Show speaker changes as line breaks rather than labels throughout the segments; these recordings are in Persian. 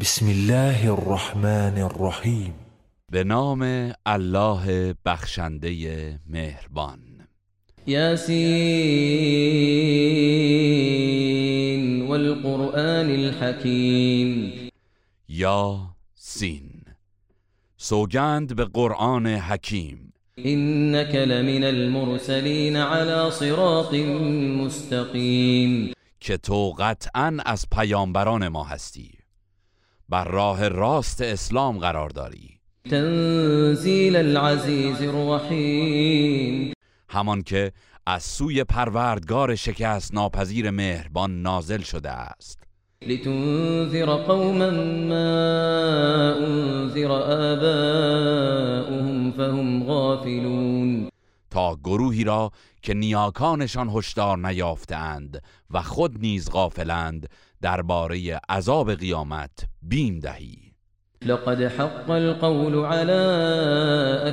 بسم الله الرحمن الرحیم
به نام الله بخشنده مهربان یاسین
والقرآن الحکیم
یا سین سوگند به قرآن حکیم
إنك لمن المرسلین على صراط مستقیم
که تو قطعا از پیامبران ما هستی بر راه راست اسلام قرار داری تنزیل العزیز الرحیم همان که از سوی پروردگار شکست ناپذیر مهربان نازل شده است لتنذر قوما ما انذر آبا گروهی را که نیاکانشان هشدار نیافتند و خود نیز غافلند درباره عذاب قیامت بیم دهی
لقد حق القول على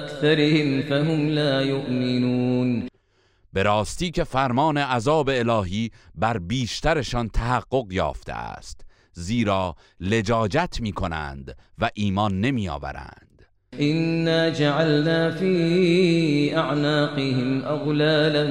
اكثرهم فهم لا يؤمنون
به راستی که فرمان عذاب الهی بر بیشترشان تحقق یافته است زیرا لجاجت می کنند و ایمان نمی آورند
إنا جعلنا في أعناقهم اغلالا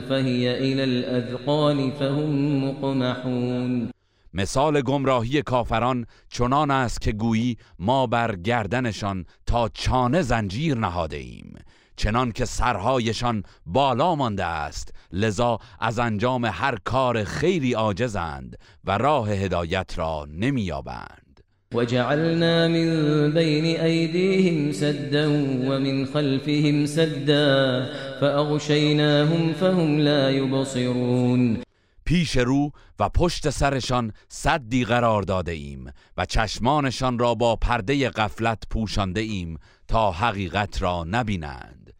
فهي إلى الاذقان فهم مقمحون
مثال گمراهی کافران چنان است که گویی ما بر گردنشان تا چانه زنجیر نهاده ایم چنان که سرهایشان بالا مانده است لذا از انجام هر کار خیری عاجزند و راه هدایت را نمییابند
وجعلنا من بين أيديهم سدا ومن خلفهم سدا فأغشيناهم فهم لا يبصرون
پیش رو و پشت سرشان صدی قرار داده ایم و چشمانشان را با پرده غفلت پوشانده ایم تا حقیقت را نبینند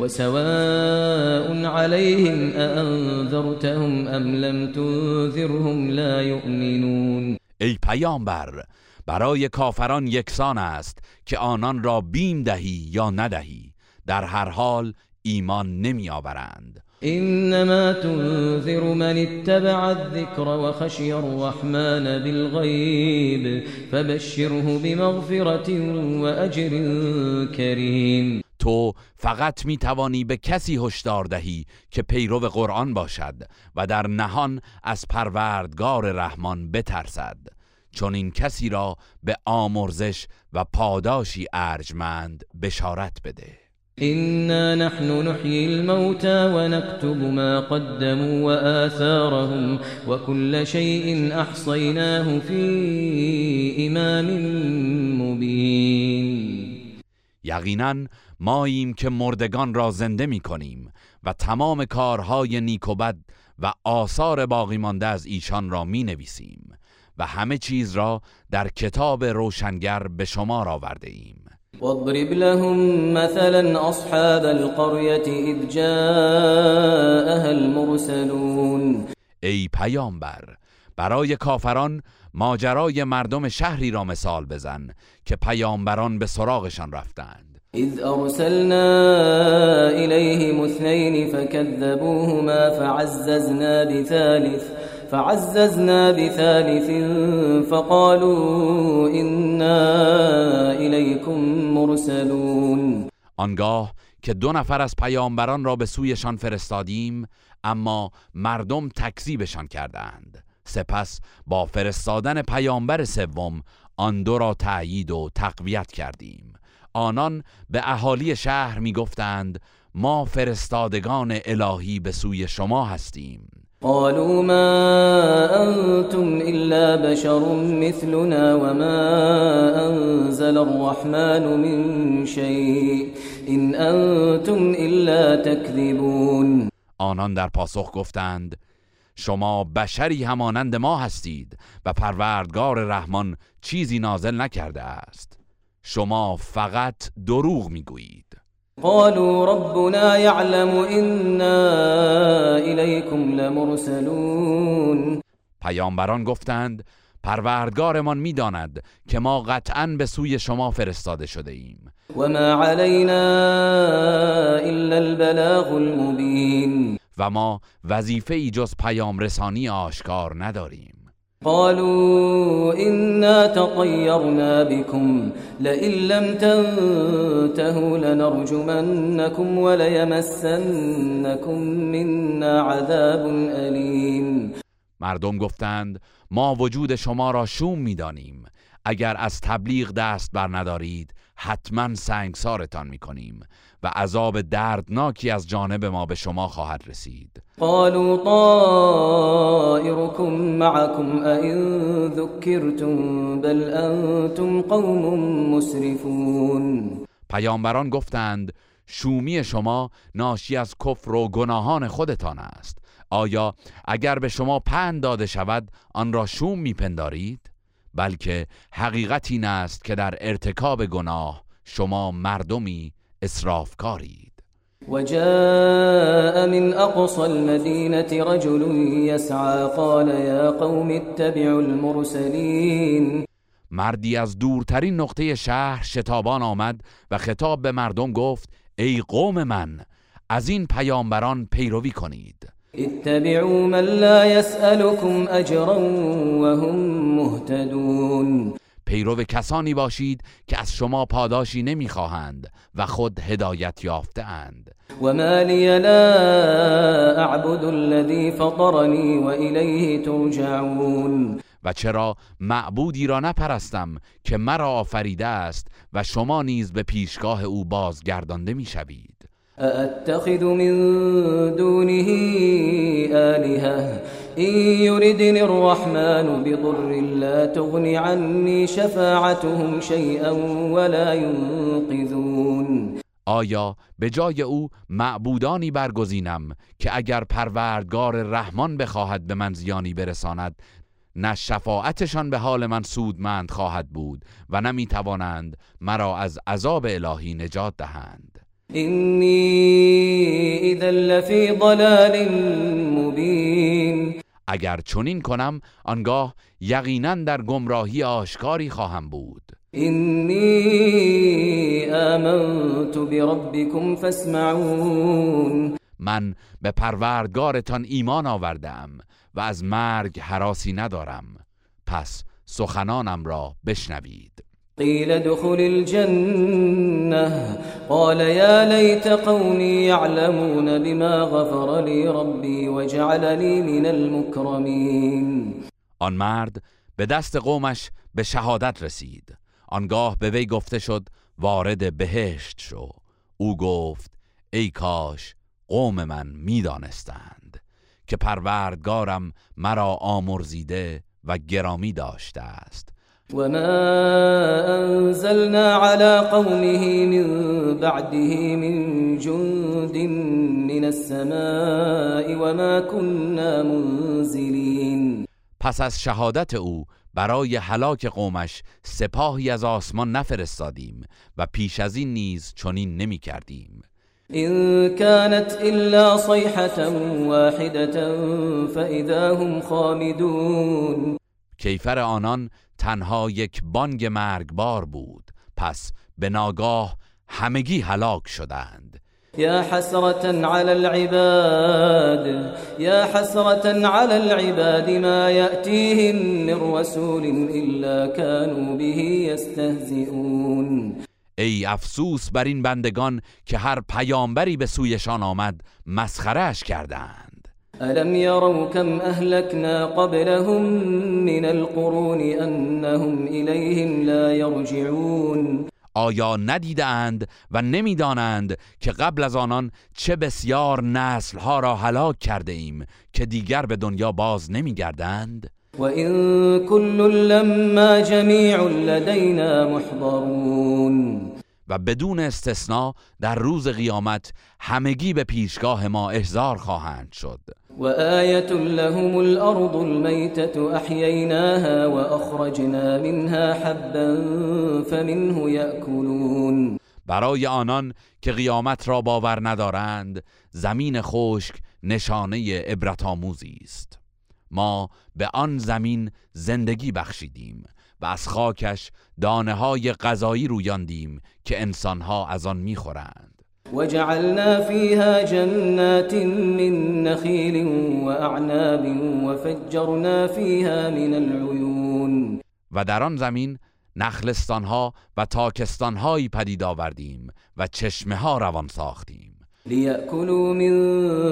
و سواء عليهم أأنذرتهم أم لم تنذرهم لا يؤمنون
ای پیامبر برای کافران یکسان است که آنان را بیم دهی یا ندهی در هر حال ایمان نمی آورند
انما تنذر من اتبع الذكر وخشي الرحمن بالغیب فبشره بمغفرة واجر
تو فقط می توانی به کسی هشدار دهی که پیرو قرآن باشد و در نهان از پروردگار رحمان بترسد چون این کسی را به آمرزش و پاداشی ارجمند بشارت بده
اینا نحن الموتا و نکتب ما قدموا و کل شيء احصیناه فی امام مبین
یقینا ماییم که مردگان را زنده می کنیم و تمام کارهای نیک و بد و آثار باقی مانده از ایشان را می نویسیم و همه چیز را در کتاب روشنگر به شما آورده ایم
واضرب لهم مثلا اصحاب القریت اذ اهل المرسلون
ای پیامبر برای کافران ماجرای مردم شهری را مثال بزن که پیامبران به سراغشان رفتند
اذ ارسلنا الیهم اثنین فكذبوهما فعززنا بثالث فعززنا بثالث فقالوا إنا إليكم مرسلون
آنگاه که دو نفر از پیامبران را به سویشان فرستادیم اما مردم تکذیبشان کردند سپس با فرستادن پیامبر سوم آن دو را تأیید و تقویت کردیم آنان به اهالی شهر می گفتند ما فرستادگان الهی به سوی شما هستیم
قالوا ما أنتم إلا بشر مثلنا وما أنزل الرحمن من شيء إن أنتم إلا تكذبون
آنان در پاسخ گفتند شما بشری همانند ما هستید و پروردگار رحمان چیزی نازل نکرده است شما فقط دروغ میگویید
قالوا ربنا يعلم انا الیکم لمرسلون
پیامبران گفتند پروردگارمان میداند که ما قطعا به سوی شما فرستاده شده ایم
و ما علینا الا البلاغ المبین
و ما وظیفه ای جز پیام رسانی آشکار نداریم
قالوا إنا تطيرنا بكم لئن لم تنتهوا لنرجمنكم وليمسنكم منا عذاب ألیم
مردم گفتند ما وجود شما را شوم میدانیم اگر از تبلیغ دست بر ندارید حتما سنگسارتان میکنیم و عذاب دردناکی از جانب ما به شما خواهد رسید
قالوا طائركم معكم ائن ذكرتم بل انتم قوم مسرفون
پیامبران گفتند شومی شما ناشی از کفر و گناهان خودتان است آیا اگر به شما پند داده شود آن را شوم میپندارید بلکه حقیقت این است که در ارتکاب گناه شما مردمی اصرافکارید
و جاء من اقصى المدینه رجل يسعى قال یا قوم اتبعوا المرسلین
مردی از دورترین نقطه شهر شتابان آمد و خطاب به مردم گفت ای قوم من از این پیامبران پیروی کنید
اتبعوا من لا يسألكم اجرا وهم مهتدون
پیرو کسانی باشید که از شما پاداشی نمیخواهند و خود هدایت یافته اند و
ما لی لا اعبد الذی فطرنی و الیه ترجعون
و چرا معبودی را نپرستم که مرا آفریده است و شما نیز به پیشگاه او بازگردانده میشوید
اتخذ من دونه آلهه إن يردني الرحمن بضر لا تغنی عني شفاعتهم شيئا ولا ينقذون
آیا به جای او معبودانی برگزینم که اگر پروردگار رحمان بخواهد به من زیانی برساند نه شفاعتشان به حال من سودمند خواهد بود و نه میتوانند مرا از عذاب الهی نجات دهند
اینی اذا لفی ضلال مبین
اگر چنین کنم آنگاه یقینا در گمراهی آشکاری خواهم بود اینی آمنت بربکم فاسمعون من به پروردگارتان ایمان آوردم و از مرگ حراسی ندارم پس سخنانم را بشنوید
قيل دخل الجنة قال يا ليت قومي يعلمون بما غفر لي ربي وجعلني من المكرمين
آن مرد به دست قومش به شهادت رسید آنگاه به وی گفته شد وارد بهشت شو او گفت ای کاش قوم من میدانستند که پروردگارم مرا آمرزیده و گرامی داشته است
وما أنزلنا على قومه من بعده من جند من السماء وما كنا منزلین
پس از شهادت او برای هلاک قومش سپاهی از آسمان نفرستادیم و پیش از این نیز چنین نمی کردیم
این كانت الا صيحة واحدة فاذا هم خامدون
کیفر آنان تنها یک بانگ مرگبار بود پس به ناگاه همگی هلاک شدند
یا حسرت علی العباد یا حسرت علی العباد ما یأتیهم من رسول الا كانوا به یستهزئون
ای افسوس بر این بندگان که هر پیامبری به سویشان آمد مسخرهش کردند
ألم يروا كم أهلكنا قبلهم من القرون أنهم إليهم لا يرجعون
آیا ندیدند و نمیدانند که قبل از آنان چه بسیار نسل ها را هلاک کرده ایم که دیگر به دنیا باز نمیگردند و
این کل لما جمیع لدینا محضرون
و بدون استثنا در روز قیامت همگی به پیشگاه ما احضار خواهند شد
وآية لهم الأرض الميتة أحييناها وأخرجنا منها حبا فمنه يأكلون
برای آنان که قیامت را باور ندارند زمین خشک نشانه عبرت آموزی است ما به آن زمین زندگی بخشیدیم و از خاکش دانه های غذایی رویاندیم که انسانها از آن میخورند
وجعلنا فيها جنات من نخيل وأعناب وفجرنا فيها من العيون
و در آن زمین نخلستانها و تاکستانهایی پدید آوردیم و چشمه ها روان ساختیم
لیأکلوا من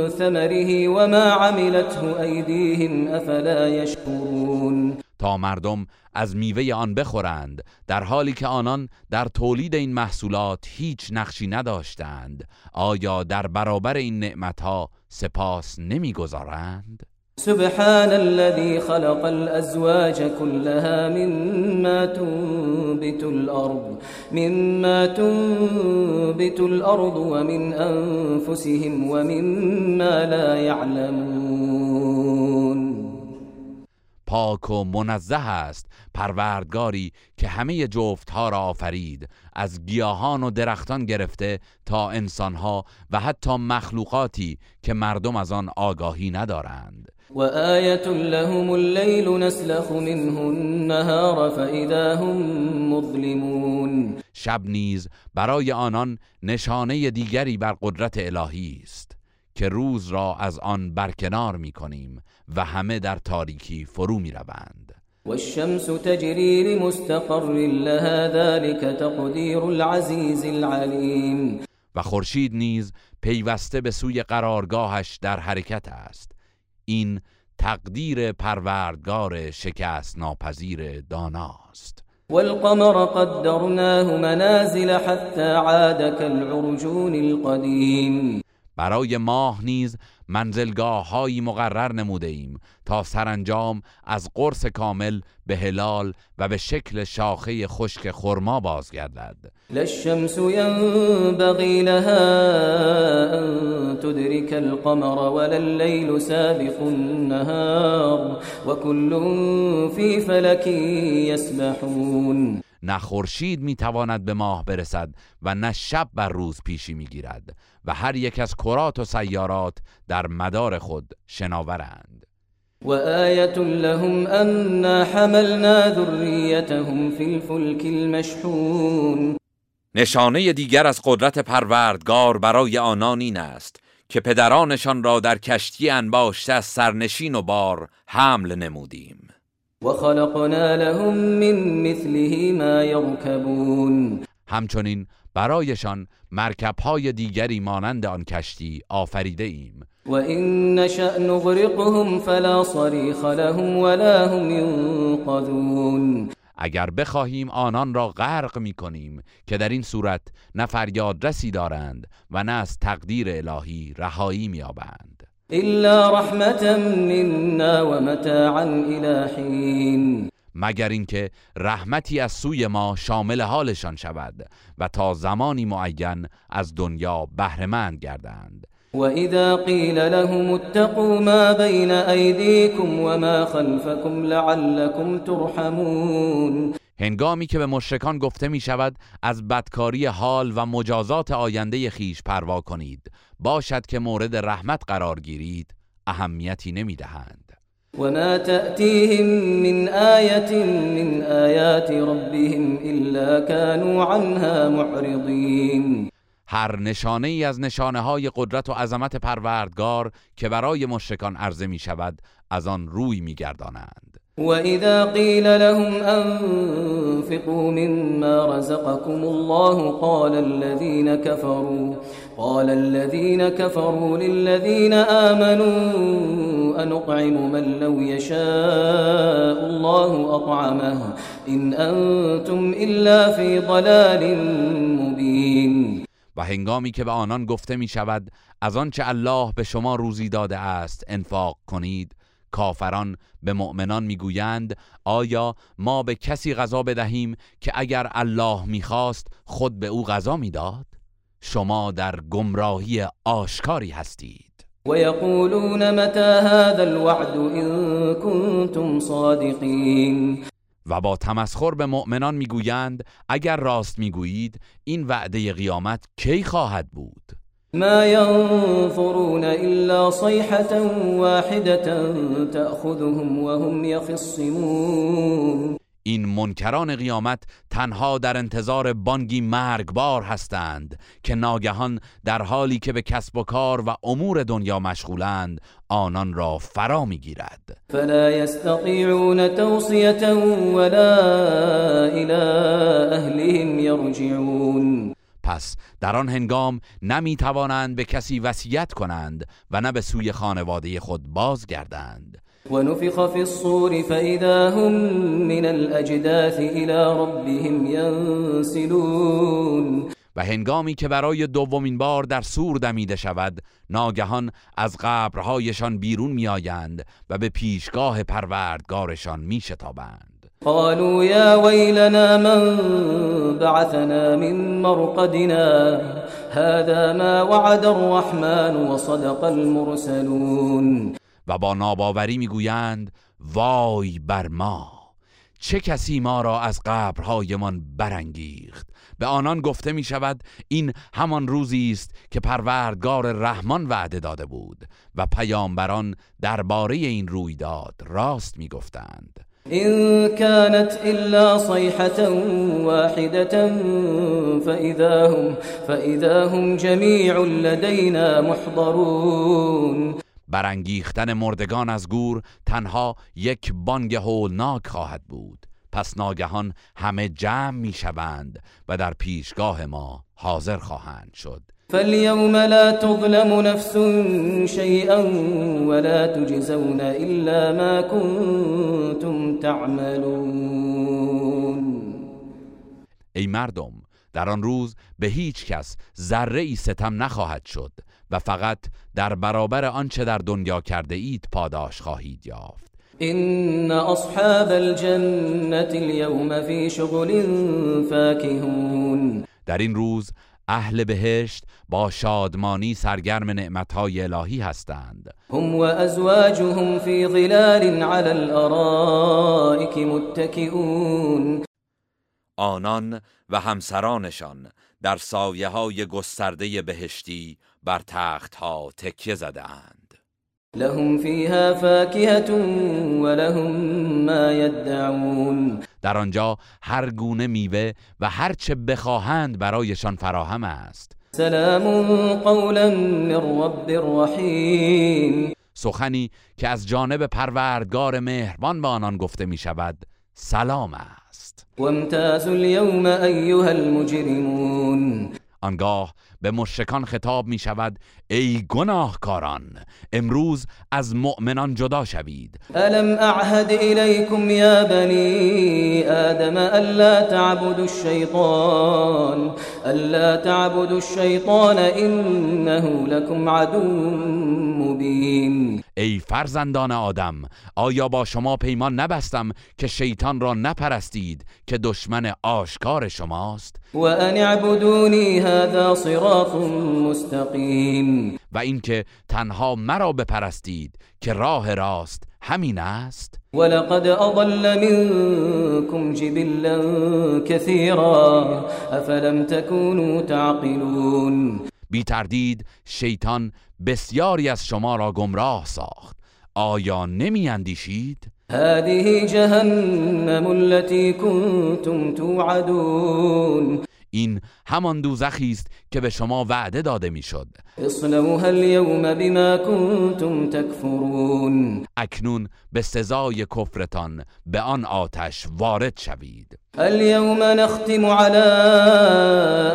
ثمره وما عملته ایدیهم افلا یشکرون
تا مردم از میوه آن بخورند در حالی که آنان در تولید این محصولات هیچ نقشی نداشتند آیا در برابر این ها سپاس نمیگذارند؟
سبحان الذي خلق الأزواج كلها مما تنبت الأرض مما تنبت الأرض ومن أنفسهم ومما لا يعلمون
پاک و منزه است پروردگاری که همه ها را آفرید از گیاهان و درختان گرفته تا انسان ها و حتی مخلوقاتی که مردم از آن آگاهی ندارند و
آیت لهم اللیل نسلخ منه النهار فاذا هم مظلمون
شب نیز برای آنان نشانه دیگری بر قدرت الهی است که روز را از آن برکنار می کنیم و همه در تاریکی فرو می روند
و الشمس تجری لمستقر لها ذلك تقدیر العزیز العلیم
و خورشید نیز پیوسته به سوی قرارگاهش در حرکت است این تقدیر پروردگار شکست ناپذیر داناست
والقمر قدرناه منازل حتى عاد كالعرجون القديم
برای ماه نیز منزلگاه های مقرر نموده ایم تا سرانجام از قرص کامل به هلال و به شکل شاخه خشک خرما بازگردد
للشمس ینبغی لها ان تدرك القمر ولا الليل سابق النهار وكل فی فلك یسبحون
نه خورشید میتواند به ماه برسد و نه شب بر روز پیشی میگیرد و هر یک از کرات و سیارات در مدار خود شناورند آیت
لهم انا حملنا ذریتهم فی الفلک المشحون
نشانه دیگر از قدرت پروردگار برای آنان این است که پدرانشان را در کشتی انباشته از سرنشین و بار حمل نمودیم
وخلقنا لهم من مثله ما يركبون
همچنین برایشان مرکبهای دیگری مانند آن کشتی آفریده ایم
و این نشأ نغرقهم فلا صریخ لهم ولا هم ينقذون
اگر بخواهیم آنان را غرق می کنیم که در این صورت نه فریادرسی دارند و نه از تقدیر الهی رهایی می آبند.
إلا رحمة منا ومتاعا إلى حين
مگر اینکه رحمتی از سوی ما شامل حالشان شود و تا زمانی معین از دنیا بهرهمند گردند
واذا لهم اتقوا ما ما ایدیکم و وما خلفکم لعلكم ترحمون
هنگامی که به مشرکان گفته می شود از بدکاری حال و مجازات آینده خیش پروا کنید باشد که مورد رحمت قرار گیرید اهمیتی نمی دهند
و ما تأتیهم من آیت من آیات ربهم الا كانوا عنها معرضین
هر نشانه ای از نشانه های قدرت و عظمت پروردگار که برای مشرکان عرضه می شود از آن روی می گردانند.
وإذا قيل لهم أنفقوا مما رزقكم الله قال الذين كفروا قال الذين كفروا للذين آمنوا أَنُطْعِمُ من لو يشاء الله اطعمه إن أنتم إلا في ضلال مبين
و هنگامی که به آنان گفته می از آنچه الله به شما روزی داده است انفاق کنید کافران به مؤمنان میگویند آیا ما به کسی غذا بدهیم که اگر الله میخواست خود به او غذا میداد شما در گمراهی آشکاری هستید متى هذا الوعد و با تمسخر به مؤمنان میگویند اگر راست میگویید این وعده قیامت کی خواهد بود
ما ينفرون إلا صيحة واحدة تأخذهم وهم يخصمون
این منکران قیامت تنها در انتظار بانگی مرگبار هستند که ناگهان در حالی که به کسب و کار و امور دنیا مشغولند آنان را فرا میگیرد
فلا یستطیعون توصیه ولا الى اهلهم یرجعون
پس در آن هنگام نمی توانند به کسی وصیت کنند و نه به سوی خانواده خود بازگردند و
نفخ فی الصور فاذا هم من الاجداث الى ربهم ينسلون
و هنگامی که برای دومین بار در سور دمیده شود ناگهان از قبرهایشان بیرون میآیند و به پیشگاه پروردگارشان میشتابند
قالوا يا ويلنا من بعثنا من مرقدنا هذا ما وعد الرحمن وصدق المرسلون
و با ناباوری میگویند وای بر ما چه کسی ما را از قبرهایمان برانگیخت به آنان گفته می شود این همان روزی است که پروردگار رحمان وعده داده بود و پیامبران درباره این رویداد راست می گفتند
إن كانت إلا صيحة واحدة فإذا هم, فإذا هم جميع لدينا محضرون
برانگیختن مردگان از گور تنها یک بانگ هولناک خواهد بود پس ناگهان همه جمع میشوند و در پیشگاه ما حاضر خواهند شد
فاليوم لا تغلم نفس شيئا ولا تجزون إلا ما كنتم تعملون
ای مردم در آن روز به هیچ کس ذره ای ستم نخواهد شد و فقط در برابر آنچه در دنیا کرده اید پاداش خواهید یافت
ان اصحاب الجنه اليوم في شغل فاكهون
در این روز اهل بهشت با شادمانی سرگرم نعمتهای الهی هستند
هم و ازواجهم فی ظلال علی الارائک متکئون
آنان و همسرانشان در سایه های گسترده بهشتی بر تخت ها تکیه زده
لهم فیها فاکهت و لهم ما یدعون
در آنجا هر گونه میوه و هر چه بخواهند برایشان فراهم است
سلام قولا من رب رحیم
سخنی که از جانب پروردگار مهربان به آنان گفته می شود سلام است
و امتاز اليوم ایها المجرمون
آنگاه به مشکان خطاب می شود ای گناهکاران امروز از مؤمنان جدا شوید
الم اعهد الیکم یا بنی آدم الا تعبدوا الشیطان الا تعبدوا الشیطان انه لكم عدو مبین
ای فرزندان آدم آیا با شما پیمان نبستم که شیطان را نپرستید که دشمن آشکار شماست
و ان اعبدونی هذا صراط مستقیم
و اینکه تنها مرا بپرستید که راه راست همین است
ولقد اضل منكم جبلا كثيرا افلم تكونوا تعقلون
بی تردید شیطان بسیاری از شما را گمراه ساخت آیا نمی اندیشید؟
هذه جهنم التي كنتم توعدون
این همان دوزخی است که به شما وعده داده میشد
اصلوها اليوم بما كنتم تكفرون
اکنون به سزای کفرتان به آن آتش وارد شوید
اليوم نختم على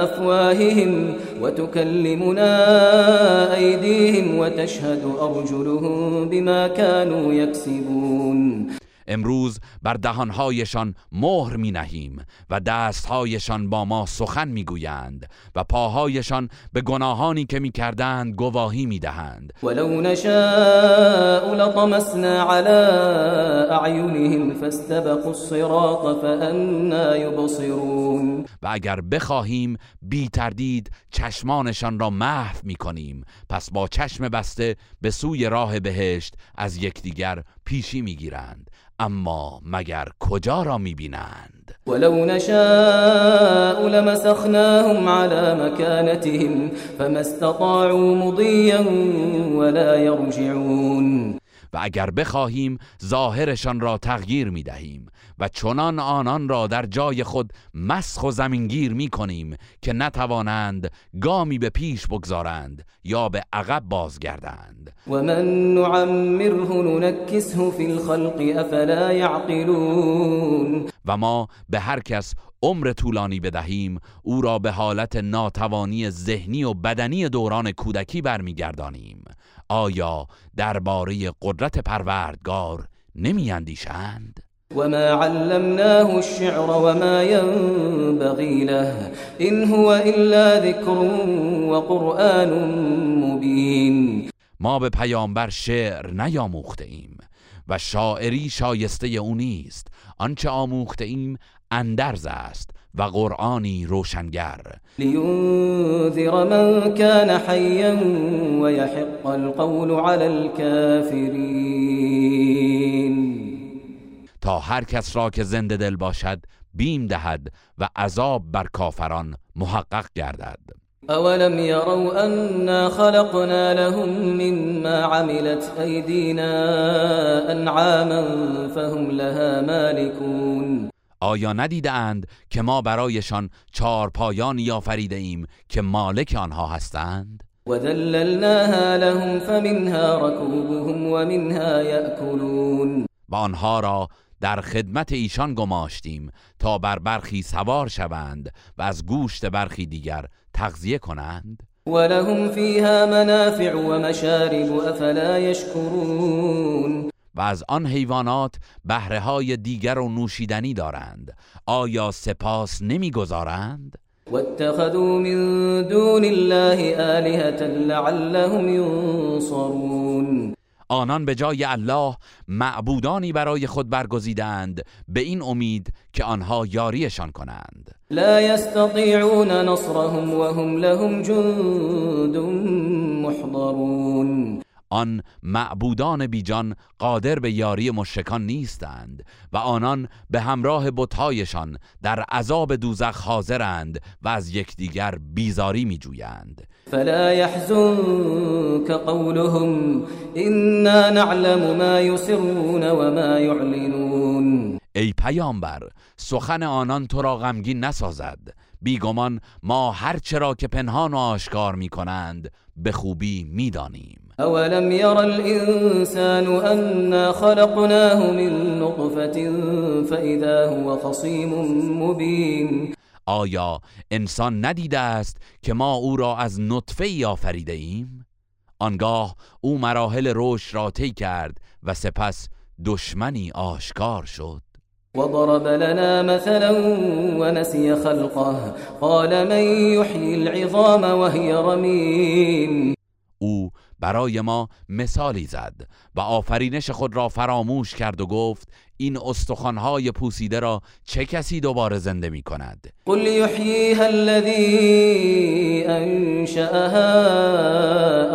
افواههم وتكلمنا ايديهم وتشهد ارجلهم بما كانوا يكسبون
امروز بر دهانهایشان مهر می نهیم و دستهایشان با ما سخن می گویند و پاهایشان به گناهانی که می گواهی می دهند ولو نشاء لطمسنا على اعینهم الصراط فانا یبصرون و اگر بخواهیم بی تردید چشمانشان را محو می کنیم پس با چشم بسته به سوی راه بهشت از یکدیگر پیشی می گیرند اما مگر کجا را میبینند
ولو نشاء لمسخناهم على مكانتهم فما استطاعوا مضيا ولا يرجعون
و اگر بخواهیم ظاهرشان را تغییر می دهیم و چنان آنان را در جای خود مسخ و زمینگیر می کنیم که نتوانند گامی به پیش بگذارند یا به عقب بازگردند
و من نعمره ننکسه فی الخلق افلا یعقلون
و ما به هر کس عمر طولانی بدهیم او را به حالت ناتوانی ذهنی و بدنی دوران کودکی برمیگردانیم آیا درباره قدرت پروردگار نمی اندیشند؟
ما علمناه الشعر
ما
ينبغي له این هو ذکر و وقرآن مبین
ما به پیامبر شعر نیاموخته ایم و شاعری شایسته او نیست آنچه آموخته ایم اندرز است و قرآنی روشنگر
لینذر من کان حیا و یحق القول علی الكافرین
تا هر کس را که زنده دل باشد بیم دهد و عذاب بر کافران محقق گردد
اولم یروا انا خلقنا لهم مما عملت ایدینا انعاما فهم لها مالکون
آیا ندیدند که ما برایشان چار پایانی آفریده ایم که مالک آنها هستند
وذللناها لهم فمنها ركوبهم ومنها يأكلون
و آنها را در خدمت ایشان گماشتیم تا بر برخی سوار شوند و از گوشت برخی دیگر تغذیه کنند
ولهم فیها منافع ومشارب افلا يشكرون
و از آن حیوانات بهره های دیگر و نوشیدنی دارند آیا سپاس نمیگذارند؟
واتخذوا من دون الله آلهة لعلهم ینصرون
آنان به جای الله معبودانی برای خود برگزیدند به این امید که آنها یاریشان کنند
لا یستطیعون نصرهم وهم لهم جند محضرون
آن معبودان بیجان قادر به یاری مشکان نیستند و آنان به همراه بتهایشان در عذاب دوزخ حاضرند و از یکدیگر بیزاری میجویند
فلا يحزنك قولهم انا نعلم ما يسرون وما یعلنون
ای پیامبر سخن آنان تو را غمگین نسازد بیگمان ما هر که پنهان و آشکار میکنند به خوبی میدانیم.
أولم يرى الإنسان أنا خلقناه من نطفة فإذا هو خصيم مبين
آیا انسان ندیده است که ما او را از نطفه آفریده ایم؟ آنگاه او مراحل رشد را طی کرد و سپس دشمنی آشکار شد
وضرب لنا مثلا ونسی خلقه قال من یحیی العظام وهي رمیم
برای ما مثالی زد و آفرینش خود را فراموش کرد و گفت این استخوانهای پوسیده را چه کسی دوباره زنده می کند
قل یحییها الذی انشأها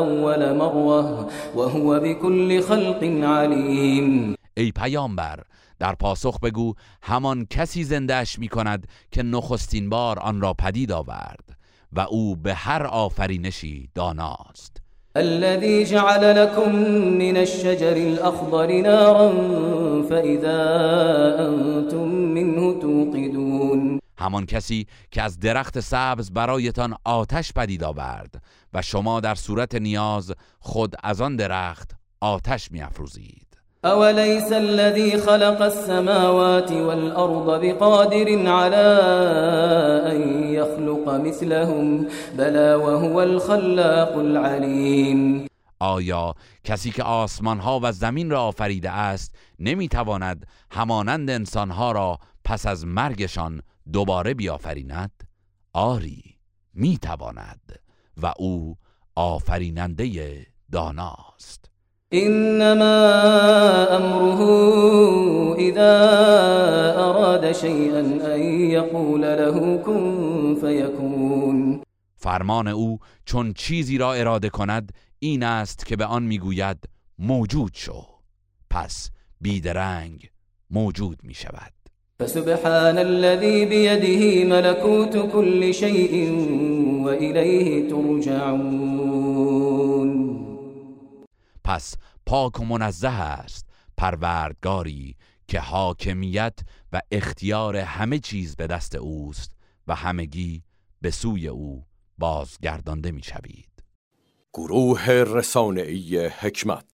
اول مره و هو بكل خلق علیم
ای پیامبر در پاسخ بگو همان کسی زندهش می کند که نخستین بار آن را پدید آورد و او به هر آفرینشی داناست
الذي جعل لكم من الشجر الأخضر نارا فإذا أنتم منه توقدون
همان کسی که از درخت سبز برایتان آتش پدید آورد و شما در صورت نیاز خود از آن درخت آتش میافروزید
أوليس الذي خلق السماوات والأرض بقادر على أن يخلق مثلهم بلا وهو الخلاق العليم
آیا کسی که آسمان ها و زمین را آفریده است نمیتواند همانند انسان ها را پس از مرگشان دوباره بیافریند؟ آری می تواند و او آفریننده داناست إنما
أمره إذا أراد شيئا أن يقول له كن
فيكون فرمان او چون چیزی را اراده کند این است که به آن میگوید موجود شو پس بیدرنگ موجود می شود
فسبحان الذي بيده ملكوت كل شيء واليه ترجعون
پس پاک و منزه است پروردگاری که حاکمیت و اختیار همه چیز به دست اوست و همگی به سوی او بازگردانده می شوید.
گروه رسانعی حکمت